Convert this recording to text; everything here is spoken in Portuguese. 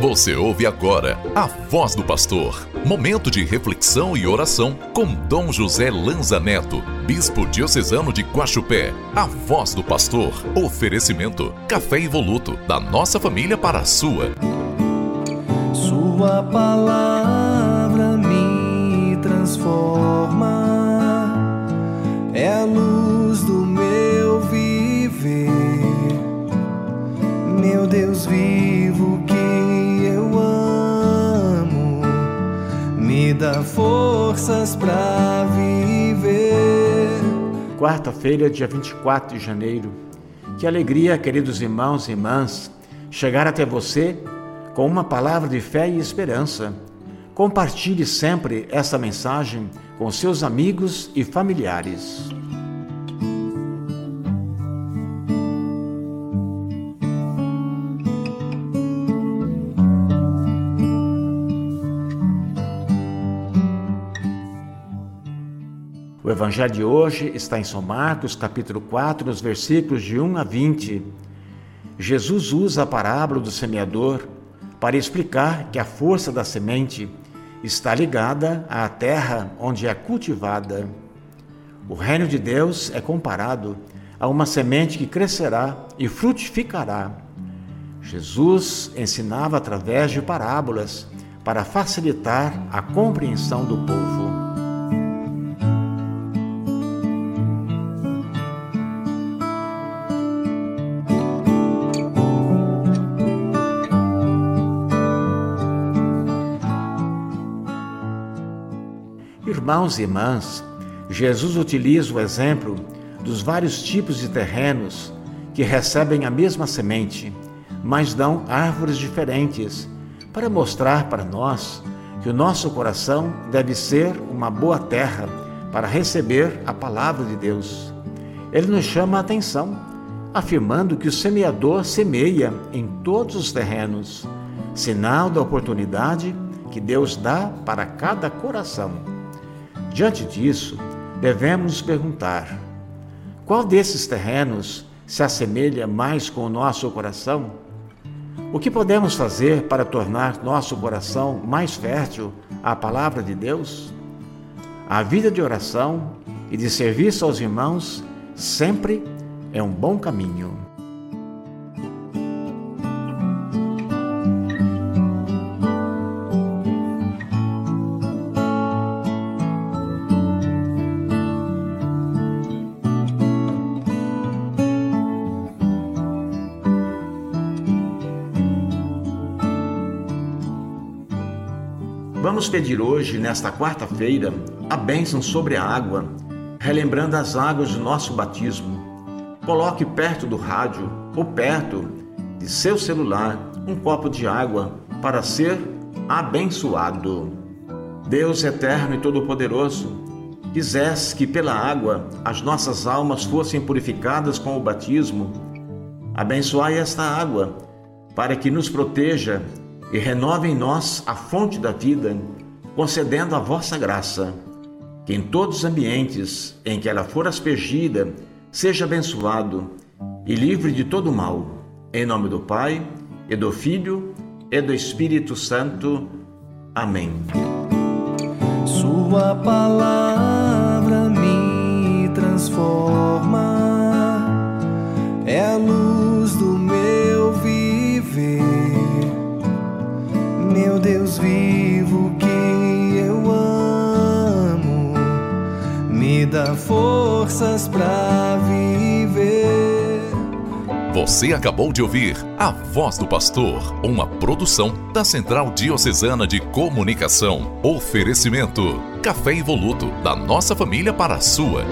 Você ouve agora a voz do pastor. Momento de reflexão e oração com Dom José Lanza Neto, bispo diocesano de Guaxupé. A voz do pastor. Oferecimento: café evoluto da nossa família para a sua. Sua palavra me transforma. Dá forças para viver. Quarta-feira, dia 24 de janeiro. Que alegria, queridos irmãos e irmãs, chegar até você com uma palavra de fé e esperança. Compartilhe sempre essa mensagem com seus amigos e familiares. O evangelho de hoje está em São Marcos, capítulo 4, nos versículos de 1 a 20. Jesus usa a parábola do semeador para explicar que a força da semente está ligada à terra onde é cultivada. O reino de Deus é comparado a uma semente que crescerá e frutificará. Jesus ensinava através de parábolas para facilitar a compreensão do povo. Irmãos e irmãs, Jesus utiliza o exemplo dos vários tipos de terrenos que recebem a mesma semente, mas dão árvores diferentes, para mostrar para nós que o nosso coração deve ser uma boa terra para receber a palavra de Deus. Ele nos chama a atenção, afirmando que o semeador semeia em todos os terrenos, sinal da oportunidade que Deus dá para cada coração. Diante disso, devemos perguntar: qual desses terrenos se assemelha mais com o nosso coração? O que podemos fazer para tornar nosso coração mais fértil à palavra de Deus? A vida de oração e de serviço aos irmãos sempre é um bom caminho. Vamos pedir hoje, nesta quarta-feira, a bênção sobre a água, relembrando as águas do nosso batismo. Coloque perto do rádio ou perto de seu celular um copo de água para ser abençoado. Deus eterno e todo-poderoso, quisesse que pela água as nossas almas fossem purificadas com o batismo. Abençoai esta água para que nos proteja e renove em nós a fonte da vida, concedendo a vossa graça, que em todos os ambientes em que ela for aspergida, seja abençoado e livre de todo mal. Em nome do Pai, e do Filho, e do Espírito Santo. Amém. Sua palavra forças para viver. Você acabou de ouvir A Voz do Pastor, uma produção da Central Diocesana de Comunicação. Oferecimento: Café Evoluto, da nossa família para a sua.